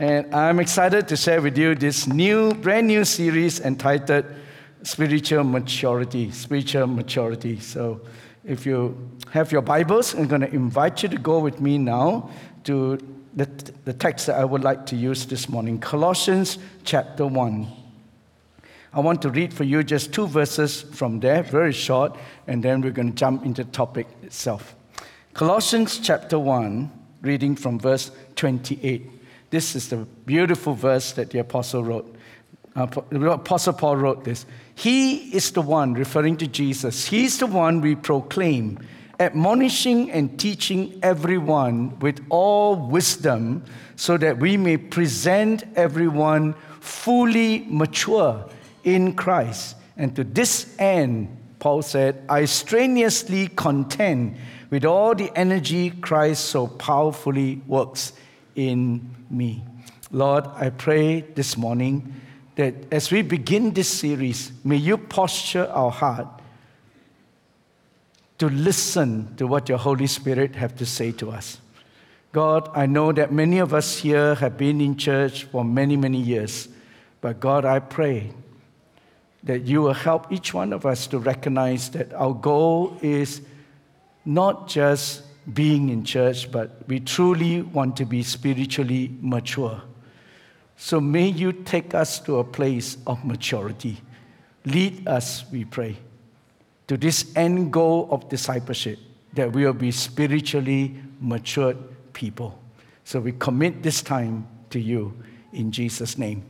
And I'm excited to share with you this new, brand new series entitled Spiritual Maturity. Spiritual Maturity. So, if you have your Bibles, I'm going to invite you to go with me now to the, the text that I would like to use this morning Colossians chapter 1. I want to read for you just two verses from there, very short, and then we're going to jump into the topic itself. Colossians chapter 1, reading from verse 28. This is the beautiful verse that the apostle wrote. Uh, apostle Paul wrote this. He is the one, referring to Jesus, he's the one we proclaim, admonishing and teaching everyone with all wisdom, so that we may present everyone fully mature in Christ. And to this end, Paul said, I strenuously contend with all the energy Christ so powerfully works in me. Lord, I pray this morning that as we begin this series, may you posture our heart to listen to what your Holy Spirit have to say to us. God, I know that many of us here have been in church for many, many years. But God, I pray that you will help each one of us to recognize that our goal is not just being in church, but we truly want to be spiritually mature. So may you take us to a place of maturity. Lead us, we pray, to this end goal of discipleship, that we will be spiritually matured people. So we commit this time to you in Jesus' name.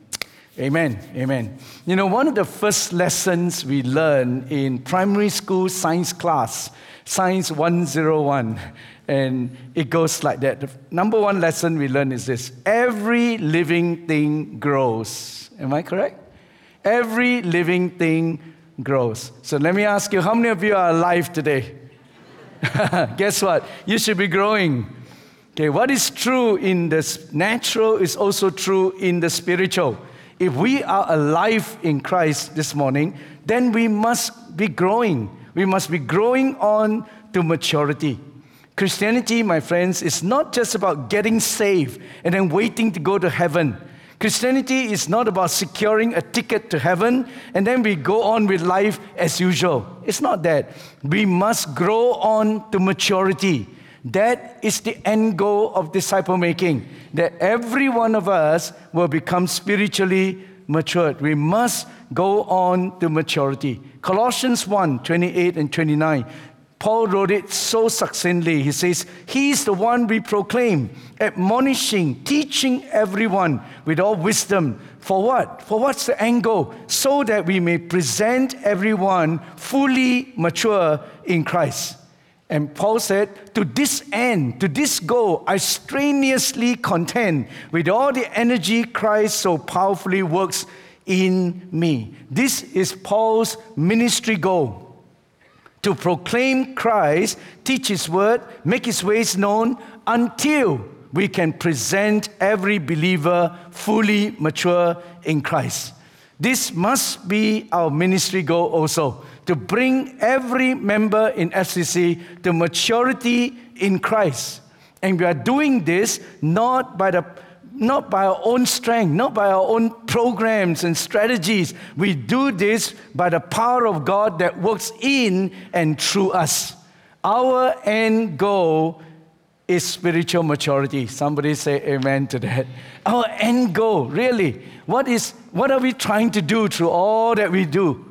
Amen. Amen. You know, one of the first lessons we learn in primary school science class Science 101. And it goes like that. The number one lesson we learn is this every living thing grows. Am I correct? Every living thing grows. So let me ask you how many of you are alive today? Guess what? You should be growing. Okay, what is true in the natural is also true in the spiritual. If we are alive in Christ this morning, then we must be growing. We must be growing on to maturity. Christianity, my friends, is not just about getting saved and then waiting to go to heaven. Christianity is not about securing a ticket to heaven and then we go on with life as usual. It's not that. We must grow on to maturity. That is the end goal of disciple making, that every one of us will become spiritually matured. We must go on to maturity. Colossians 1 28 and 29. Paul wrote it so succinctly. He says, He's the one we proclaim, admonishing, teaching everyone with all wisdom. For what? For what's the end goal? So that we may present everyone fully mature in Christ. And Paul said, To this end, to this goal, I strenuously contend with all the energy Christ so powerfully works in me. This is Paul's ministry goal to proclaim Christ, teach His word, make His ways known until we can present every believer fully mature in Christ. This must be our ministry goal also to bring every member in FCC to maturity in Christ. And we are doing this not by the not by our own strength, not by our own programs and strategies. We do this by the power of God that works in and through us. Our end goal is spiritual maturity. Somebody say amen to that. Our end goal, really. What is what are we trying to do through all that we do?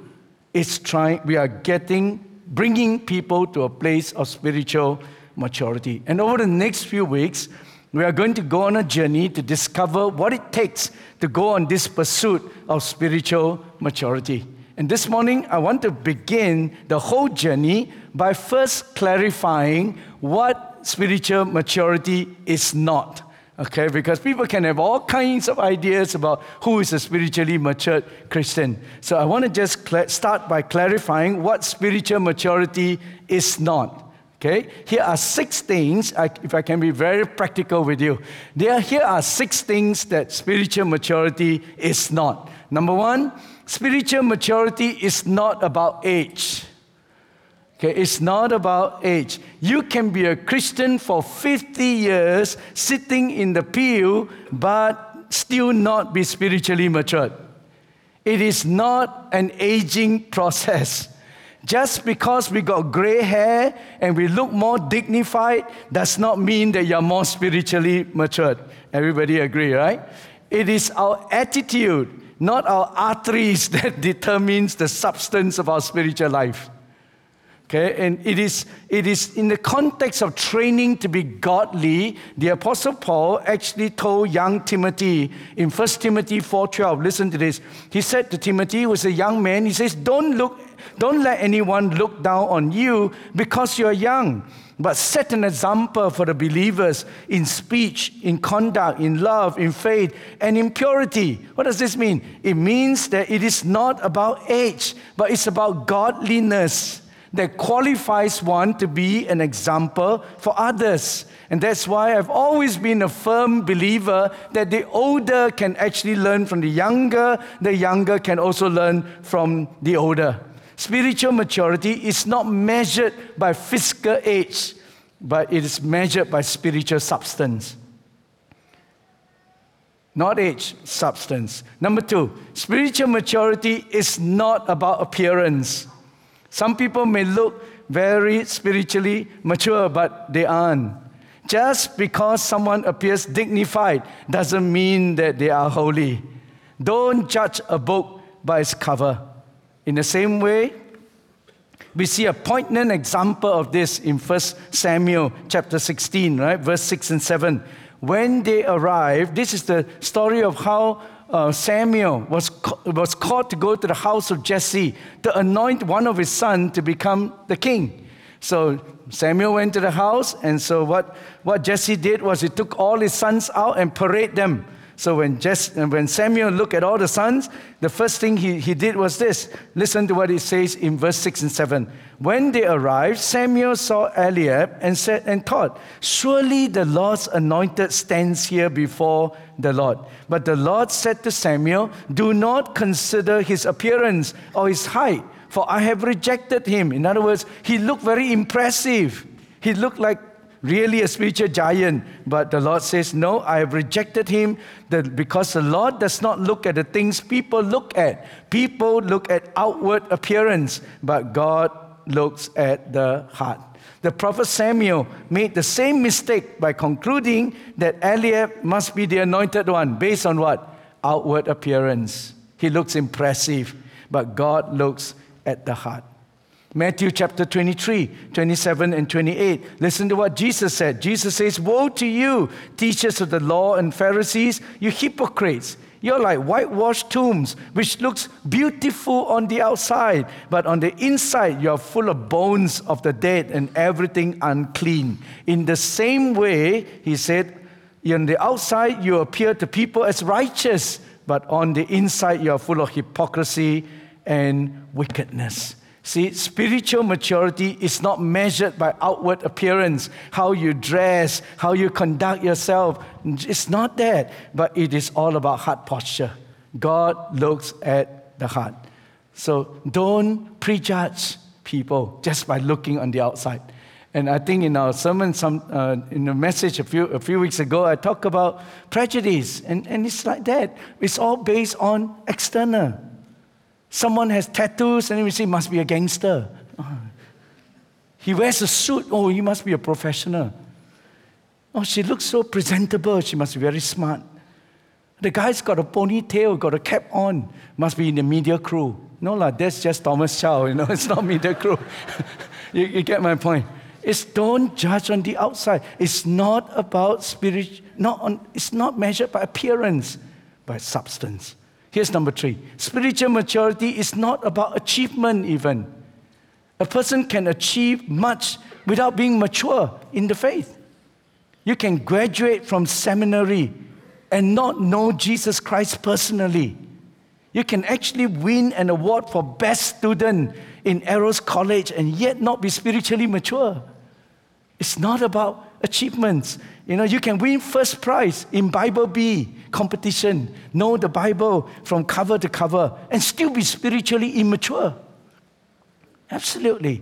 It's trying we are getting bringing people to a place of spiritual maturity. And over the next few weeks, we are going to go on a journey to discover what it takes to go on this pursuit of spiritual maturity. And this morning, I want to begin the whole journey by first clarifying what spiritual maturity is not. Okay, because people can have all kinds of ideas about who is a spiritually matured Christian. So I want to just cl- start by clarifying what spiritual maturity is not. Okay, here are six things, if I can be very practical with you. There, here are six things that spiritual maturity is not. Number one, spiritual maturity is not about age. Okay, it's not about age. You can be a Christian for 50 years sitting in the pew, but still not be spiritually matured. It is not an aging process. Just because we got gray hair and we look more dignified does not mean that you're more spiritually matured. Everybody agree, right? It is our attitude, not our arteries, that determines the substance of our spiritual life. Okay, and it is, it is in the context of training to be godly, the Apostle Paul actually told young Timothy in 1 Timothy 4.12, listen to this. He said to Timothy, who was a young man, he says, don't, look, don't let anyone look down on you because you're young, but set an example for the believers in speech, in conduct, in love, in faith, and in purity. What does this mean? It means that it is not about age, but it's about godliness that qualifies one to be an example for others. And that's why I've always been a firm believer that the older can actually learn from the younger, the younger can also learn from the older. Spiritual maturity is not measured by physical age, but it is measured by spiritual substance. Not age, substance. Number two, spiritual maturity is not about appearance. Some people may look very spiritually mature, but they aren't. Just because someone appears dignified doesn't mean that they are holy. Don't judge a book by its cover. In the same way, we see a poignant example of this in 1 Samuel chapter 16, right? Verse 6 and 7. When they arrived, this is the story of how uh, Samuel was, was called to go to the house of Jesse to anoint one of his sons to become the king. So Samuel went to the house, and so what, what Jesse did was he took all his sons out and parade them so when, Jess, when Samuel looked at all the sons, the first thing he, he did was this. Listen to what it says in verse 6 and 7. When they arrived, Samuel saw Eliab and said and thought, Surely the Lord's anointed stands here before the Lord. But the Lord said to Samuel, Do not consider his appearance or his height, for I have rejected him. In other words, he looked very impressive. He looked like really a spiritual giant. But the Lord says, No, I have rejected him because the Lord does not look at the things people look at. People look at outward appearance, but God looks at the heart. The prophet Samuel made the same mistake by concluding that Eliab must be the anointed one based on what? Outward appearance. He looks impressive, but God looks at the heart. Matthew chapter 23, 27 and 28. Listen to what Jesus said. Jesus says, Woe to you, teachers of the law and Pharisees, you hypocrites! You're like whitewashed tombs, which looks beautiful on the outside, but on the inside you're full of bones of the dead and everything unclean. In the same way, he said, on the outside you appear to people as righteous, but on the inside you're full of hypocrisy and wickedness. See, spiritual maturity is not measured by outward appearance, how you dress, how you conduct yourself. It's not that, but it is all about heart posture. God looks at the heart. So don't prejudge people just by looking on the outside. And I think in our sermon, some, uh, in a message a few, a few weeks ago, I talked about prejudice. And, and it's like that. It's all based on external. Someone has tattoos, and we say, must be a gangster. He wears a suit, oh, he must be a professional. Oh, she looks so presentable, she must be very smart. The guy's got a ponytail, got a cap on, must be in the media crew. No, la, that's just Thomas Chow, you know, it's not media crew. you, you get my point. It's don't judge on the outside. It's not about spirit, not on, it's not measured by appearance, by substance. Here's number three spiritual maturity is not about achievement, even. A person can achieve much without being mature in the faith. You can graduate from seminary and not know Jesus Christ personally. You can actually win an award for best student in Eros College and yet not be spiritually mature. It's not about achievements. You know, you can win first prize in Bible Bee competition, know the Bible from cover to cover, and still be spiritually immature. Absolutely.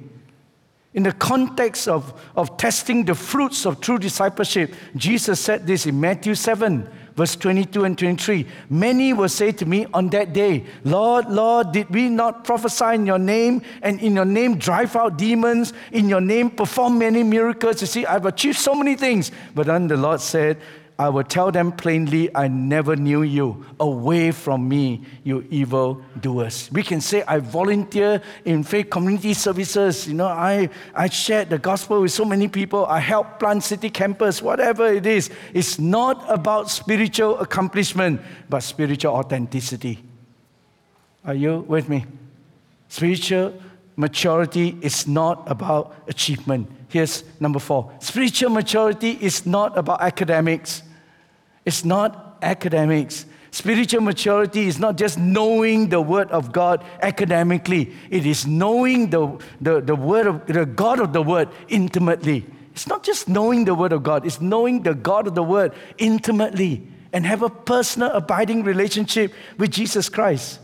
In the context of, of testing the fruits of true discipleship, Jesus said this in Matthew 7 verse 22 and 23. Many will say to me on that day, Lord, Lord, did we not prophesy in your name and in your name drive out demons, in your name perform many miracles? You see, I've achieved so many things. But then the Lord said, I will tell them plainly, I never knew you. Away from me, you evil doers. We can say, I volunteer in faith community services. You know, I, I shared the gospel with so many people. I help plant city campus, whatever it is. It's not about spiritual accomplishment, but spiritual authenticity. Are you with me? Spiritual maturity is not about achievement. Here's number four spiritual maturity is not about academics. It's not academics. Spiritual maturity is not just knowing the Word of God academically, it is knowing the, the, the Word of the God of the Word intimately. It's not just knowing the Word of God, it's knowing the God of the Word intimately and have a personal, abiding relationship with Jesus Christ.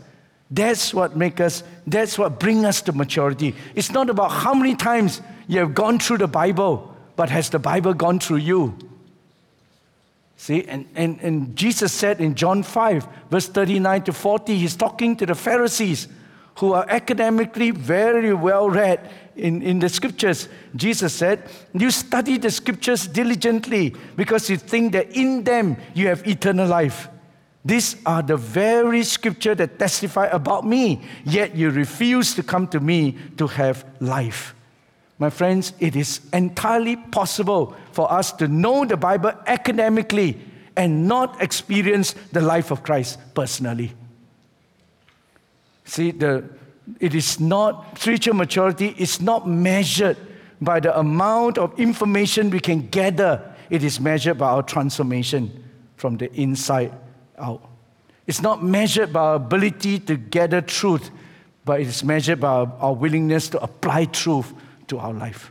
That's what make us, that's what bring us to maturity. It's not about how many times you have gone through the Bible, but has the Bible gone through you? See, and, and, and Jesus said in John 5, verse 39 to 40, he's talking to the Pharisees who are academically very well read in, in the scriptures. Jesus said, You study the scriptures diligently because you think that in them you have eternal life. These are the very scripture that testify about me, yet you refuse to come to me to have life. My friends, it is entirely possible for us to know the Bible academically and not experience the life of Christ personally. See, the, it is not, spiritual maturity is not measured by the amount of information we can gather, it is measured by our transformation from the inside out. It's not measured by our ability to gather truth, but it is measured by our, our willingness to apply truth to our life.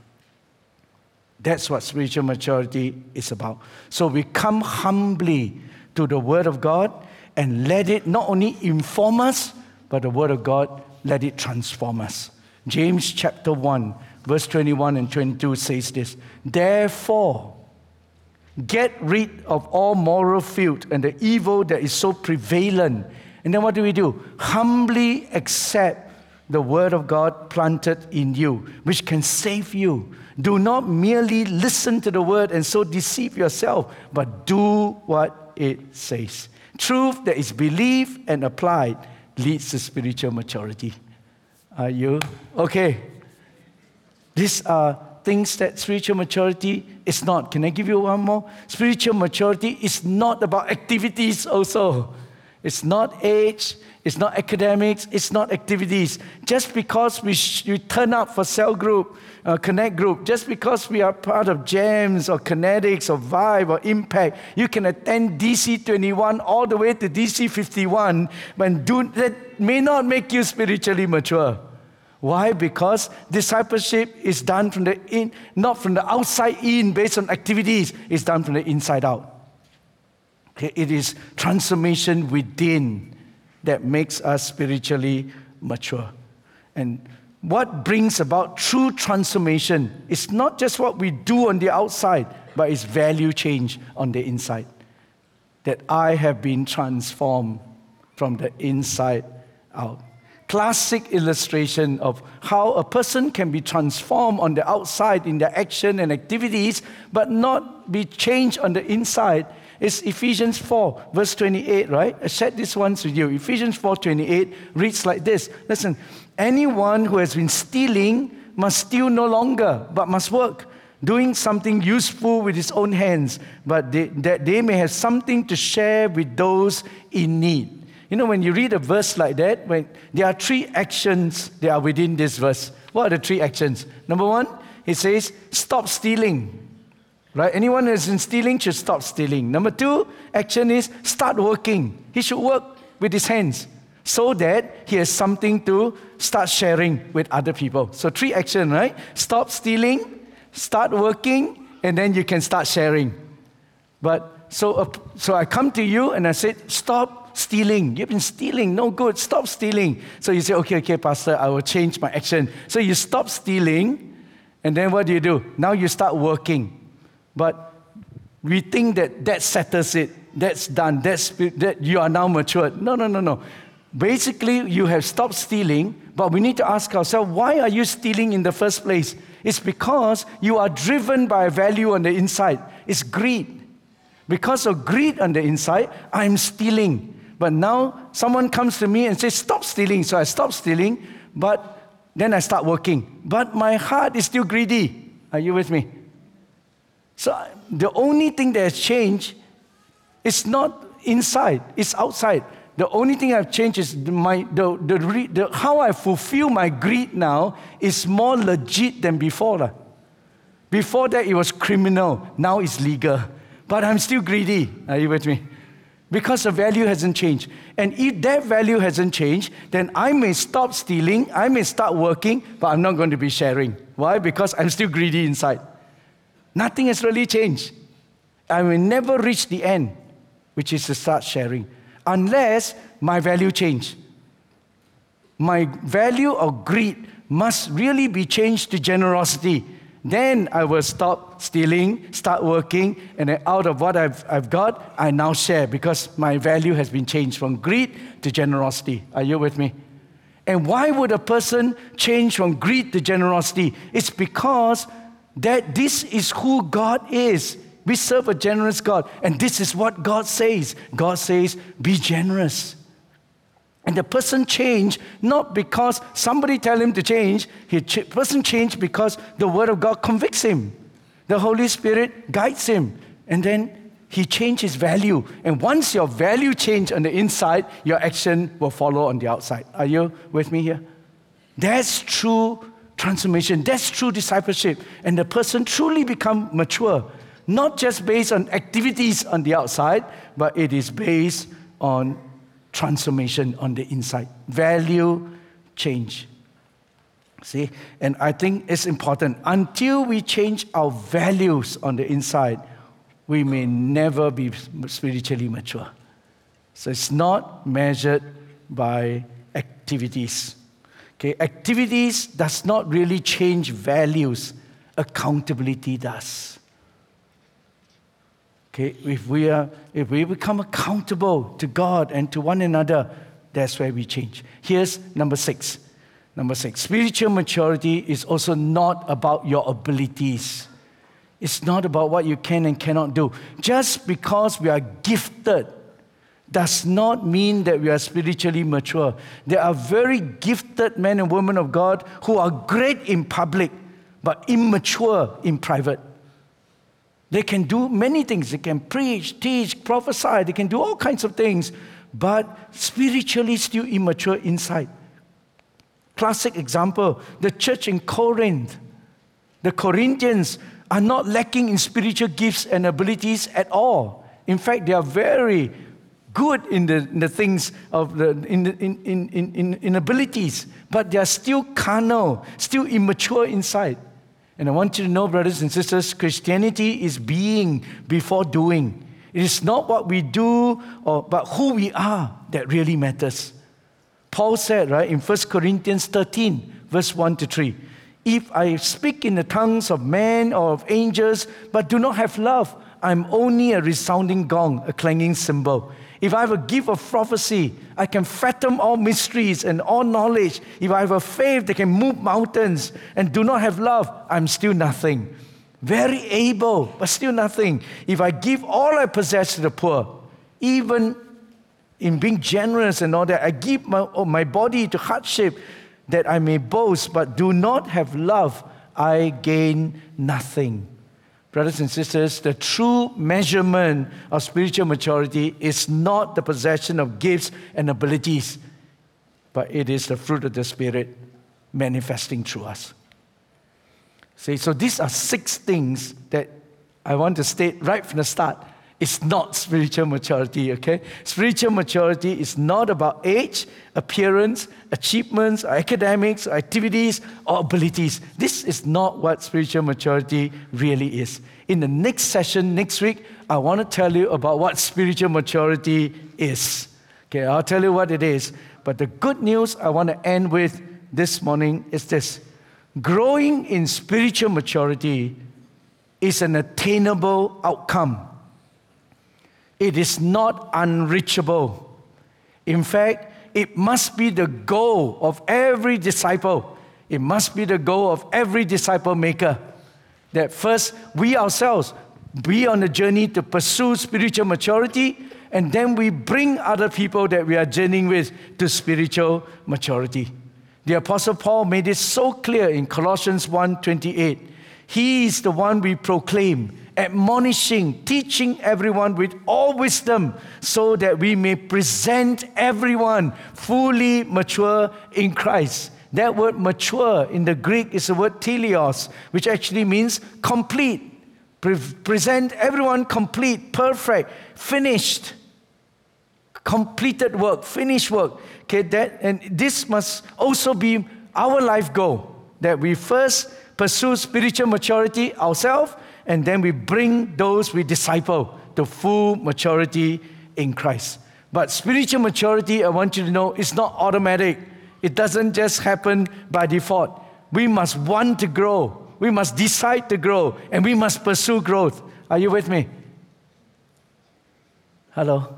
That's what spiritual maturity is about. So we come humbly to the Word of God and let it not only inform us, but the Word of God, let it transform us. James chapter 1, verse 21 and 22 says this Therefore, get rid of all moral filth and the evil that is so prevalent. And then what do we do? Humbly accept the word of God planted in you, which can save you. Do not merely listen to the word and so deceive yourself, but do what it says. Truth that is believed and applied leads to spiritual maturity. Are you? Okay. These are things that spiritual maturity is not. Can I give you one more? Spiritual maturity is not about activities, also. It's not age, it's not academics, it's not activities. Just because we, sh- we turn up for cell group, uh, connect group, just because we are part of GEMS or Kinetics or Vibe or Impact, you can attend DC 21 all the way to DC 51, but do, that may not make you spiritually mature. Why? Because discipleship is done from the in, not from the outside in based on activities, it's done from the inside out. Okay? It is transformation within that makes us spiritually mature. And what brings about true transformation is not just what we do on the outside, but it's value change on the inside. That I have been transformed from the inside out. Classic illustration of how a person can be transformed on the outside in their action and activities, but not be changed on the inside it's Ephesians 4, verse 28, right? I shared this once with you. Ephesians 4, 28 reads like this Listen, anyone who has been stealing must steal no longer, but must work, doing something useful with his own hands, but they, that they may have something to share with those in need. You know, when you read a verse like that, when there are three actions that are within this verse. What are the three actions? Number one, it says, stop stealing. Right? Anyone who has been stealing should stop stealing. Number two, action is start working. He should work with his hands so that he has something to start sharing with other people. So three action, right? Stop stealing, start working, and then you can start sharing. But so, uh, so I come to you and I said, stop stealing. You've been stealing, no good. Stop stealing. So you say, okay, okay, Pastor, I will change my action. So you stop stealing, and then what do you do? Now you start working. But we think that that settles it. that's done, that's, that you are now matured. No, no, no, no. Basically, you have stopped stealing, but we need to ask ourselves, why are you stealing in the first place? It's because you are driven by value on the inside. It's greed. Because of greed on the inside, I'm stealing. But now someone comes to me and says, Stop stealing. So I stop stealing, but then I start working. But my heart is still greedy. Are you with me? So the only thing that has changed is not inside, it's outside. The only thing I've changed is my, the, the, the, how I fulfill my greed now is more legit than before. Before that, it was criminal. Now it's legal. But I'm still greedy. Are you with me? Because the value hasn't changed. And if that value hasn't changed, then I may stop stealing, I may start working, but I'm not going to be sharing. Why? Because I'm still greedy inside. Nothing has really changed. I will never reach the end, which is to start sharing unless my value change. My value of greed must really be changed to generosity. Then I will stop stealing, start working, and then out of what I've, I've got, I now share because my value has been changed from greed to generosity. Are you with me? And why would a person change from greed to generosity? It's because that this is who God is. We serve a generous God, and this is what God says. God says, be generous. And the person changed not because somebody tell him to change. He ch- person changed because the word of God convicts him. The Holy Spirit guides him, and then he changed his value. And once your value change on the inside, your action will follow on the outside. Are you with me here? That's true transformation. That's true discipleship. And the person truly become mature not just based on activities on the outside, but it is based on transformation on the inside. Value change. See? And I think it's important. Until we change our values on the inside, we may never be spiritually mature. So it's not measured by activities. Okay, activities does not really change values. Accountability does. Okay, if we, are, if we become accountable to God and to one another, that's where we change. Here's number six. Number six, spiritual maturity is also not about your abilities. It's not about what you can and cannot do. Just because we are gifted does not mean that we are spiritually mature. There are very gifted men and women of God who are great in public, but immature in private. They can do many things. They can preach, teach, prophesy. They can do all kinds of things, but spiritually still immature inside. Classic example the church in Corinth. The Corinthians are not lacking in spiritual gifts and abilities at all. In fact, they are very good in the, in the things of the in, in, in, in, in abilities, but they are still carnal, still immature inside. And I want you to know, brothers and sisters, Christianity is being before doing. It is not what we do, or, but who we are that really matters. Paul said, right, in 1 Corinthians 13, verse 1 to 3, if I speak in the tongues of men or of angels, but do not have love, I'm only a resounding gong, a clanging cymbal. If I have a gift of prophecy, I can fathom all mysteries and all knowledge. If I have a faith that can move mountains and do not have love, I'm still nothing. Very able, but still nothing. If I give all I possess to the poor, even in being generous and all that, I give my, oh, my body to hardship that I may boast, but do not have love, I gain nothing. Brothers and sisters, the true measurement of spiritual maturity is not the possession of gifts and abilities, but it is the fruit of the Spirit manifesting through us. See, so these are six things that I want to state right from the start it's not spiritual maturity, okay? Spiritual maturity is not about age, appearance, achievements, or academics, or activities, or abilities. This is not what spiritual maturity really is. In the next session, next week, I want to tell you about what spiritual maturity is. Okay, I'll tell you what it is. But the good news I want to end with this morning is this growing in spiritual maturity is an attainable outcome it is not unreachable. In fact, it must be the goal of every disciple. It must be the goal of every disciple maker that first we ourselves be on a journey to pursue spiritual maturity, and then we bring other people that we are journeying with to spiritual maturity. The Apostle Paul made it so clear in Colossians 1:28. He is the one we proclaim, admonishing, teaching everyone with all wisdom, so that we may present everyone fully mature in Christ. That word mature in the Greek is the word teleos, which actually means complete. Pre- present everyone complete, perfect, finished, completed work, finished work. Okay, that and this must also be our life goal that we first pursue spiritual maturity ourselves and then we bring those we disciple to full maturity in Christ. But spiritual maturity, I want you to know, is not automatic. It doesn't just happen by default. We must want to grow. We must decide to grow and we must pursue growth. Are you with me? Hello?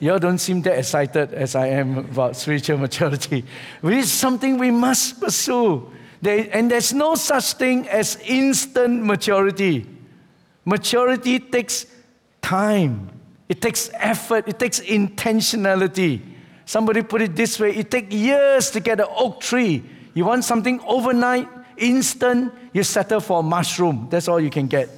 You don't seem that excited as I am about spiritual maturity. It is something we must pursue. There, and there's no such thing as instant maturity. Maturity takes time, it takes effort, it takes intentionality. Somebody put it this way it takes years to get an oak tree. You want something overnight, instant, you settle for a mushroom. That's all you can get.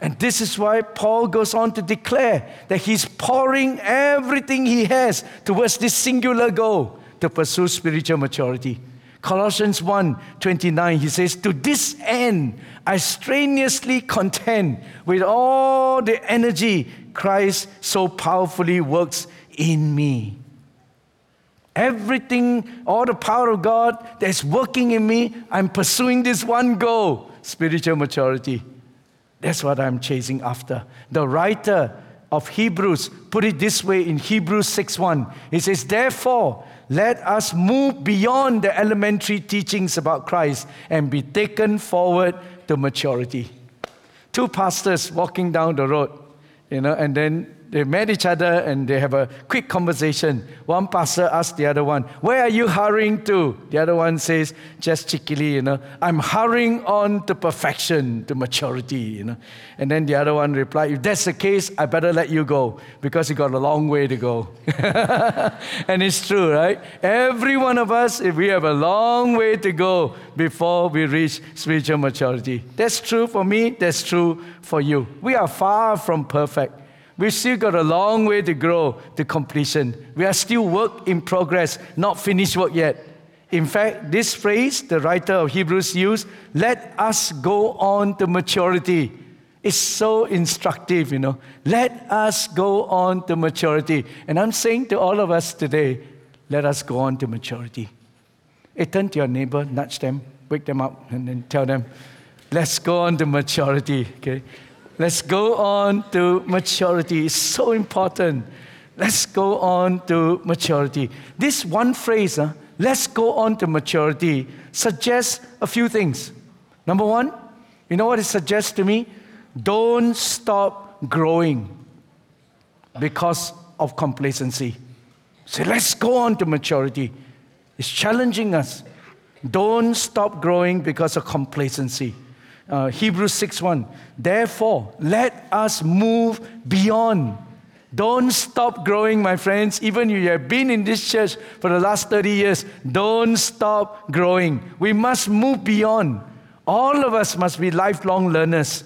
And this is why Paul goes on to declare that he's pouring everything he has towards this singular goal to pursue spiritual maturity. Colossians 1 29, he says, To this end, I strenuously contend with all the energy Christ so powerfully works in me. Everything, all the power of God that's working in me, I'm pursuing this one goal spiritual maturity. That's what I'm chasing after. The writer of Hebrews put it this way in Hebrews 6:1. He says, Therefore, let us move beyond the elementary teachings about Christ and be taken forward to maturity. Two pastors walking down the road, you know, and then they met each other and they have a quick conversation. One pastor asks the other one, Where are you hurrying to? The other one says, just cheekily, you know, I'm hurrying on to perfection, to maturity, you know. And then the other one replied, If that's the case, I better let you go because you got a long way to go. and it's true, right? Every one of us, if we have a long way to go before we reach spiritual maturity. That's true for me, that's true for you. We are far from perfect. We've still got a long way to grow to completion. We are still work in progress, not finished work yet. In fact, this phrase the writer of Hebrews used, let us go on to maturity, is so instructive, you know. Let us go on to maturity. And I'm saying to all of us today, let us go on to maturity. Hey, turn to your neighbor, nudge them, wake them up, and then tell them, let's go on to maturity, okay? Let's go on to maturity. It's so important. Let's go on to maturity. This one phrase, uh, let's go on to maturity, suggests a few things. Number one, you know what it suggests to me? Don't stop growing because of complacency. So let's go on to maturity. It's challenging us. Don't stop growing because of complacency uh, Hebrews 6:1. Therefore, let us move beyond. Don't stop growing, my friends. Even if you have been in this church for the last 30 years, don't stop growing. We must move beyond. All of us must be lifelong learners.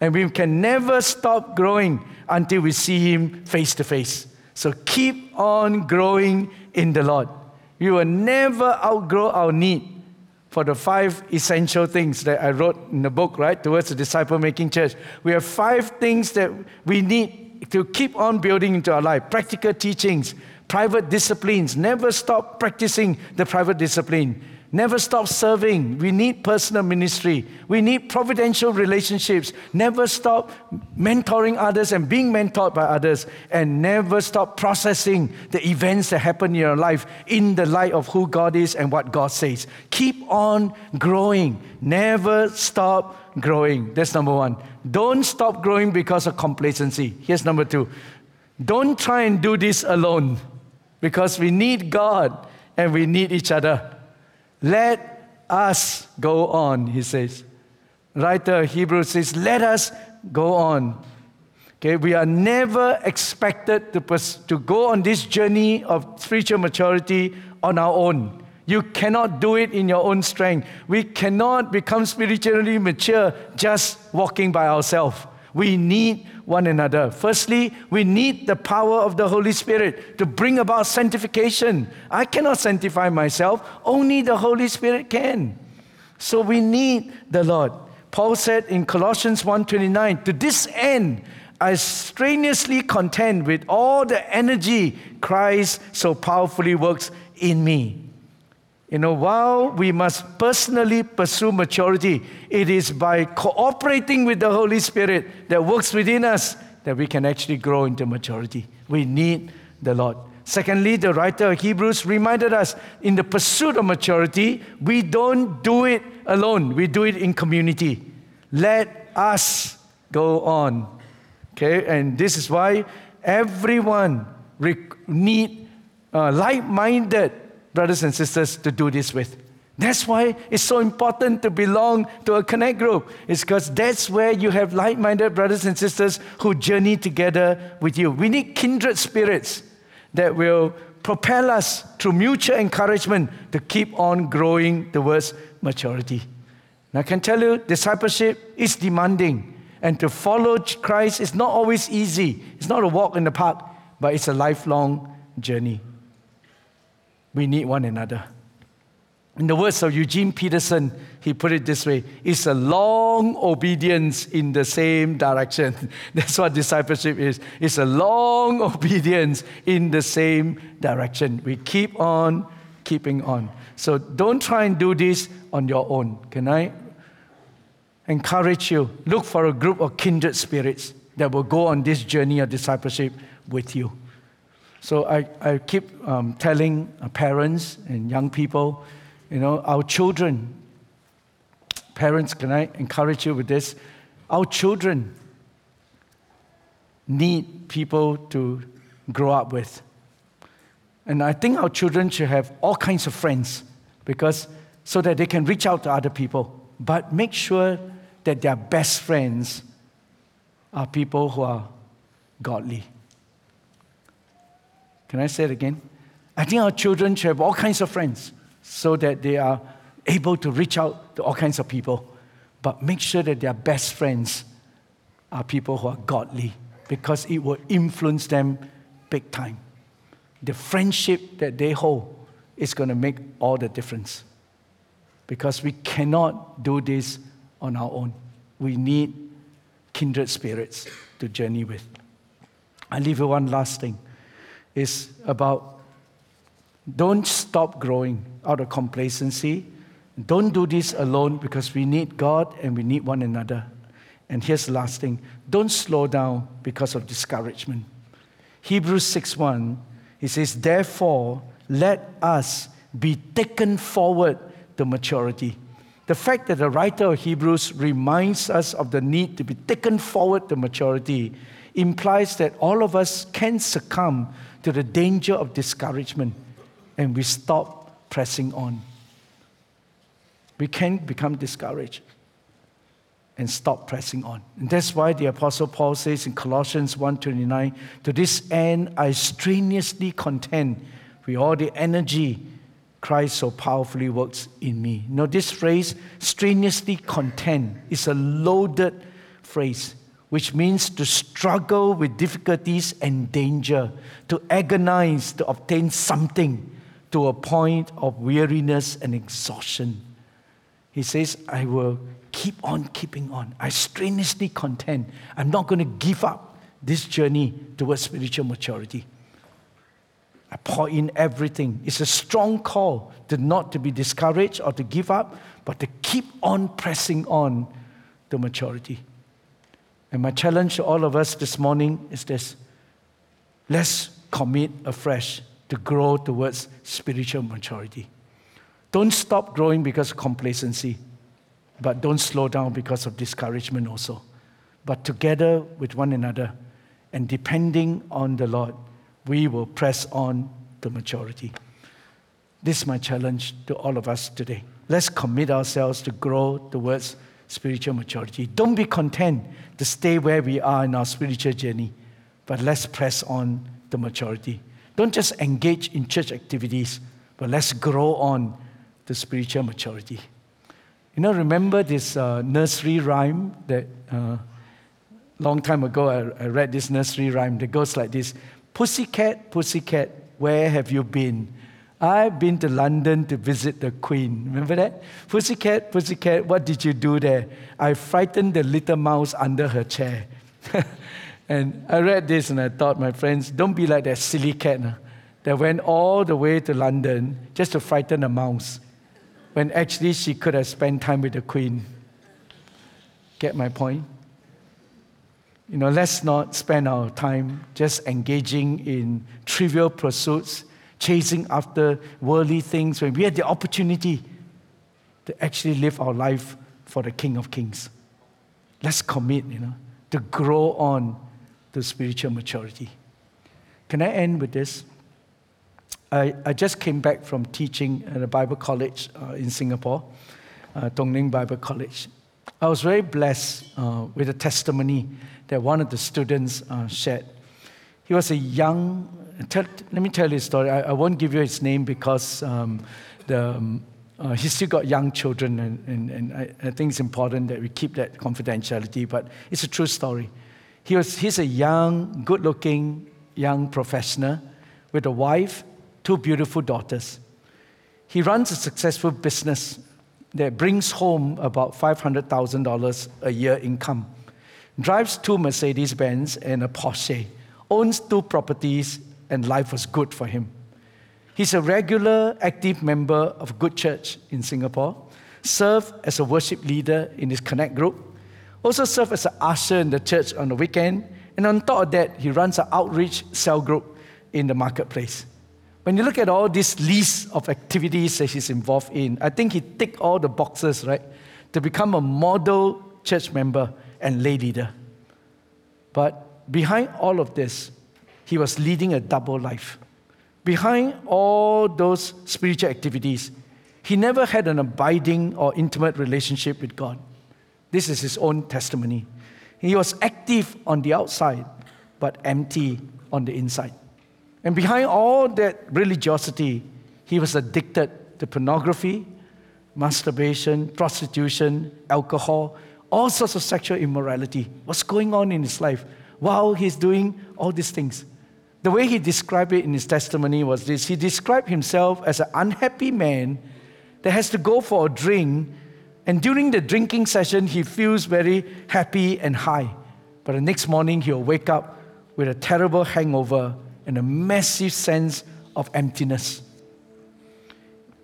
And we can never stop growing until we see Him face to face. So keep on growing in the Lord. We will never outgrow our need for the five essential things that I wrote in the book, right, towards the disciple making church. We have five things that we need to keep on building into our life practical teachings, private disciplines. Never stop practicing the private discipline. Never stop serving. We need personal ministry. We need providential relationships. Never stop mentoring others and being mentored by others. And never stop processing the events that happen in your life in the light of who God is and what God says. Keep on growing. Never stop growing. That's number one. Don't stop growing because of complacency. Here's number two. Don't try and do this alone because we need God and we need each other. Let us go on, he says. Writer Hebrews says, Let us go on. Okay, we are never expected to, pers- to go on this journey of spiritual maturity on our own. You cannot do it in your own strength. We cannot become spiritually mature just walking by ourselves. We need one another. Firstly, we need the power of the Holy Spirit to bring about sanctification. I cannot sanctify myself, only the Holy Spirit can. So we need the Lord. Paul said in Colossians 1:29, to this end I strenuously contend with all the energy Christ so powerfully works in me. You know, while we must personally pursue maturity, it is by cooperating with the Holy Spirit that works within us that we can actually grow into maturity. We need the Lord. Secondly, the writer of Hebrews reminded us in the pursuit of maturity, we don't do it alone, we do it in community. Let us go on. Okay, and this is why everyone need uh, like-minded brothers and sisters to do this with. That's why it's so important to belong to a connect group. It's because that's where you have like minded brothers and sisters who journey together with you. We need kindred spirits that will propel us through mutual encouragement to keep on growing towards maturity. And I can tell you, discipleship is demanding. And to follow Christ is not always easy. It's not a walk in the park, but it's a lifelong journey. We need one another. In the words of Eugene Peterson, he put it this way it's a long obedience in the same direction. That's what discipleship is. It's a long obedience in the same direction. We keep on keeping on. So don't try and do this on your own. Can I encourage you? Look for a group of kindred spirits that will go on this journey of discipleship with you. So I, I keep um, telling parents and young people, you know, our children, parents, can I encourage you with this? Our children need people to grow up with. And I think our children should have all kinds of friends because so that they can reach out to other people. But make sure that their best friends are people who are godly. Can I say it again? I think our children should have all kinds of friends so that they are able to reach out to all kinds of people. But make sure that their best friends are people who are godly because it will influence them big time. The friendship that they hold is going to make all the difference because we cannot do this on our own. We need kindred spirits to journey with. I leave you one last thing is about don't stop growing out of complacency. Don't do this alone because we need God and we need one another. And here's the last thing don't slow down because of discouragement. Hebrews 6 1, he says, Therefore, let us be taken forward to maturity. The fact that the writer of Hebrews reminds us of the need to be taken forward to maturity implies that all of us can succumb to the danger of discouragement and we stop pressing on. We can become discouraged and stop pressing on. And that's why the apostle Paul says in Colossians 1:29, to this end I strenuously contend with all the energy Christ so powerfully works in me. Now this phrase strenuously contend is a loaded phrase which means to struggle with difficulties and danger, to agonize to obtain something to a point of weariness and exhaustion. He says, I will keep on keeping on. I strenuously contend. I'm not going to give up this journey towards spiritual maturity. I pour in everything. It's a strong call to not to be discouraged or to give up, but to keep on pressing on to maturity. And my challenge to all of us this morning is this let's commit afresh to grow towards spiritual maturity. Don't stop growing because of complacency, but don't slow down because of discouragement also. But together with one another and depending on the Lord, we will press on to maturity. This is my challenge to all of us today. Let's commit ourselves to grow towards spiritual maturity. Don't be content to stay where we are in our spiritual journey, but let's press on to maturity. Don't just engage in church activities, but let's grow on to spiritual maturity. You know, remember this uh, nursery rhyme that uh, long time ago I, I read this nursery rhyme that goes like this Pussycat, pussycat, where have you been? I've been to London to visit the Queen. Remember that? Pussycat, pussycat, what did you do there? I frightened the little mouse under her chair. and I read this and I thought, my friends, don't be like that silly cat that went all the way to London just to frighten a mouse when actually she could have spent time with the queen. Get my point? You know, let's not spend our time just engaging in trivial pursuits, chasing after worldly things when we had the opportunity to actually live our life for the King of Kings. Let's commit, you know, to grow on to spiritual maturity. Can I end with this? I, I just came back from teaching at a Bible college uh, in Singapore, uh, Tung Ling Bible College. I was very blessed uh, with a testimony that one of the students uh, shared. He was a young, tell, let me tell you a story. I, I, won't give you his name because um, the, um, uh, he's still got young children, and, and, and I, I, think it's important that we keep that confidentiality, but it's a true story. He was, he's a young, good looking young professional with a wife two beautiful daughters. He runs a successful business that brings home about $500,000 a year income, drives two Mercedes Benz and a Porsche, owns two properties, and life was good for him. He's a regular, active member of Good Church in Singapore, served as a worship leader in his Connect group, also served as an usher in the church on the weekend, and on top of that, he runs an outreach cell group in the marketplace. When you look at all this list of activities that he's involved in, I think he ticked all the boxes, right, to become a model church member and lay leader. But behind all of this, he was leading a double life. Behind all those spiritual activities, he never had an abiding or intimate relationship with God. This is his own testimony. He was active on the outside, but empty on the inside. And behind all that religiosity, he was addicted to pornography, masturbation, prostitution, alcohol, all sorts of sexual immorality. What's going on in his life while he's doing all these things? The way he described it in his testimony was this he described himself as an unhappy man that has to go for a drink, and during the drinking session, he feels very happy and high. But the next morning, he'll wake up with a terrible hangover and a massive sense of emptiness.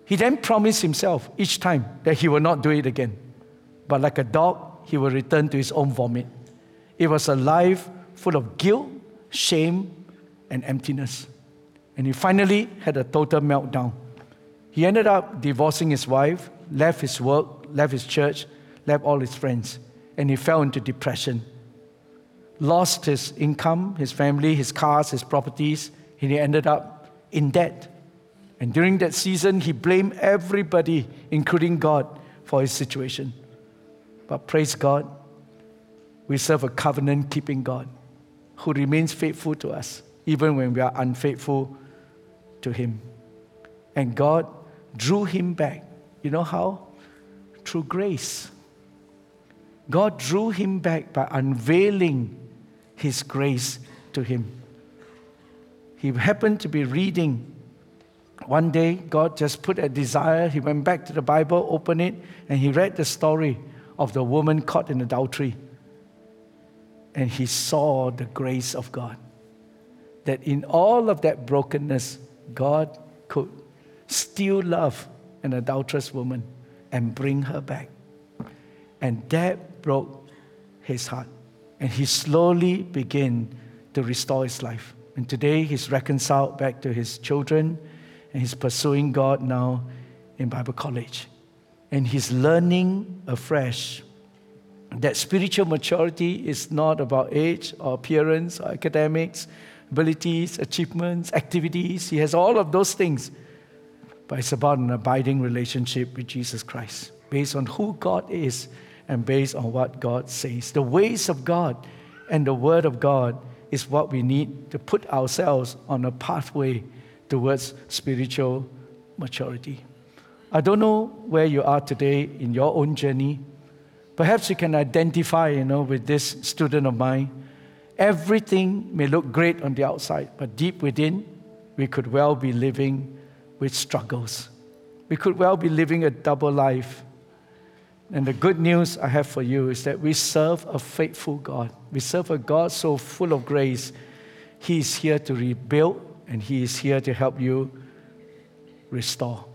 He then promised himself each time that he will not do it again. But like a dog, he will return to his own vomit. It was a life full of guilt, shame, and emptiness. And he finally had a total meltdown. He ended up divorcing his wife, left his work, left his church, left all his friends, and he fell into depression lost his income, his family, his cars, his properties, and he ended up in debt. And during that season, he blamed everybody, including God, for his situation. But praise God, we serve a covenant keeping God who remains faithful to us, even when we are unfaithful to him. And God drew him back. You know how? Through grace. God drew him back by unveiling his grace to him. He happened to be reading. One day, God just put a desire. He went back to the Bible, opened it, and he read the story of the woman caught in adultery. And he saw the grace of God. That in all of that brokenness, God could still love an adulterous woman and bring her back. And that broke his heart. And he slowly began to restore his life. And today he's reconciled back to his children and he's pursuing God now in Bible college. And he's learning afresh that spiritual maturity is not about age or appearance or academics, abilities, achievements, activities. He has all of those things. But it's about an abiding relationship with Jesus Christ based on who God is and based on what God says. The ways of God and the Word of God is what we need to put ourselves on a pathway towards spiritual maturity. I don't know where you are today in your own journey. Perhaps you can identify, you know, with this student of mine. Everything may look great on the outside, but deep within, we could well be living with struggles. We could well be living a double life. And the good news I have for you is that we serve a faithful God. We serve a God so full of grace. He is here to rebuild and He is here to help you restore.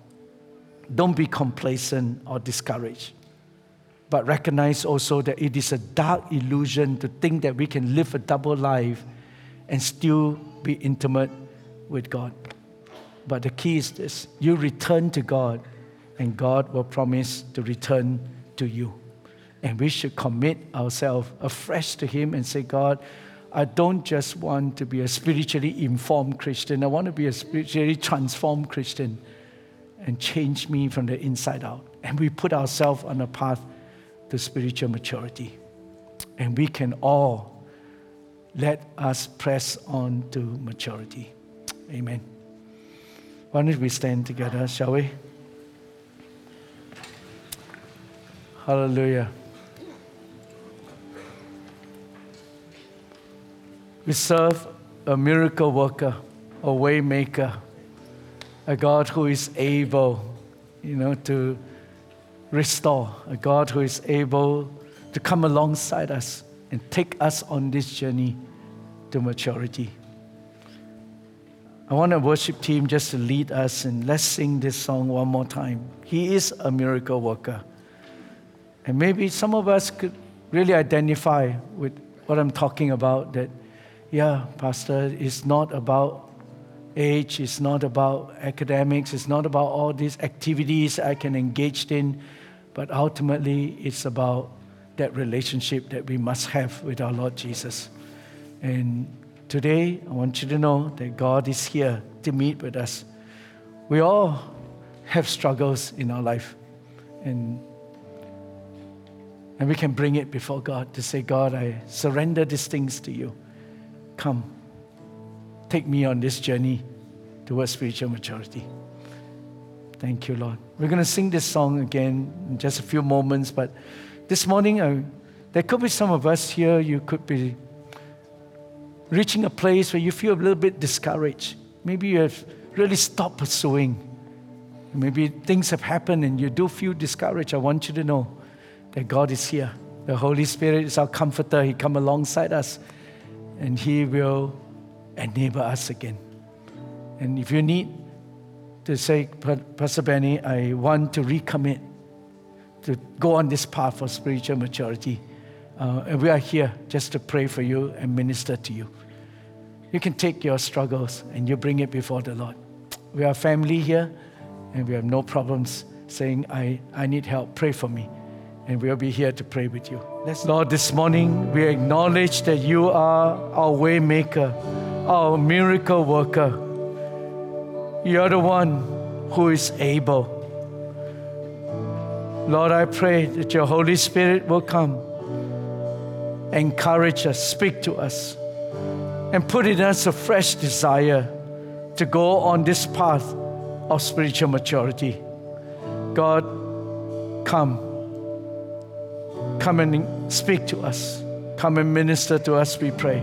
Don't be complacent or discouraged, but recognize also that it is a dark illusion to think that we can live a double life and still be intimate with God. But the key is this you return to God, and God will promise to return to you. And we should commit ourselves afresh to Him and say, God, I don't just want to be a spiritually informed Christian, I want to be a spiritually transformed Christian and change me from the inside out. And we put ourselves on a path to spiritual maturity. And we can all let us press on to maturity. Amen. Why don't we stand together, shall we? Hallelujah. We serve a miracle worker, a way maker, a God who is able, you know, to restore, a God who is able to come alongside us and take us on this journey to maturity. I want a worship team just to lead us and let's sing this song one more time. He is a miracle worker. And maybe some of us could really identify with what I'm talking about that yeah, Pastor, it's not about age, it's not about academics, it's not about all these activities I can engage in, but ultimately it's about that relationship that we must have with our Lord Jesus. And today, I want you to know that God is here to meet with us. We all have struggles in our life, and and we can bring it before God to say, God, I surrender these things to you. Come, take me on this journey towards spiritual maturity. Thank you, Lord. We're going to sing this song again in just a few moments, but this morning, uh, there could be some of us here, you could be reaching a place where you feel a little bit discouraged. Maybe you have really stopped pursuing. Maybe things have happened and you do feel discouraged. I want you to know that God is here. The Holy Spirit is our comforter. He come alongside us and He will enable us again. And if you need to say, Pastor Benny, I want to recommit to go on this path for spiritual maturity, uh, and we are here just to pray for you and minister to you. You can take your struggles and you bring it before the Lord. We are family here, and we have no problems saying, I, I need help. Pray for me and we'll be here to pray with you. Let's, Lord, this morning we acknowledge that you are our way maker, our miracle worker. You're the one who is able. Lord, I pray that your Holy Spirit will come, encourage us, speak to us, and put in us a fresh desire to go on this path of spiritual maturity. God, come Come and speak to us. Come and minister to us, we pray.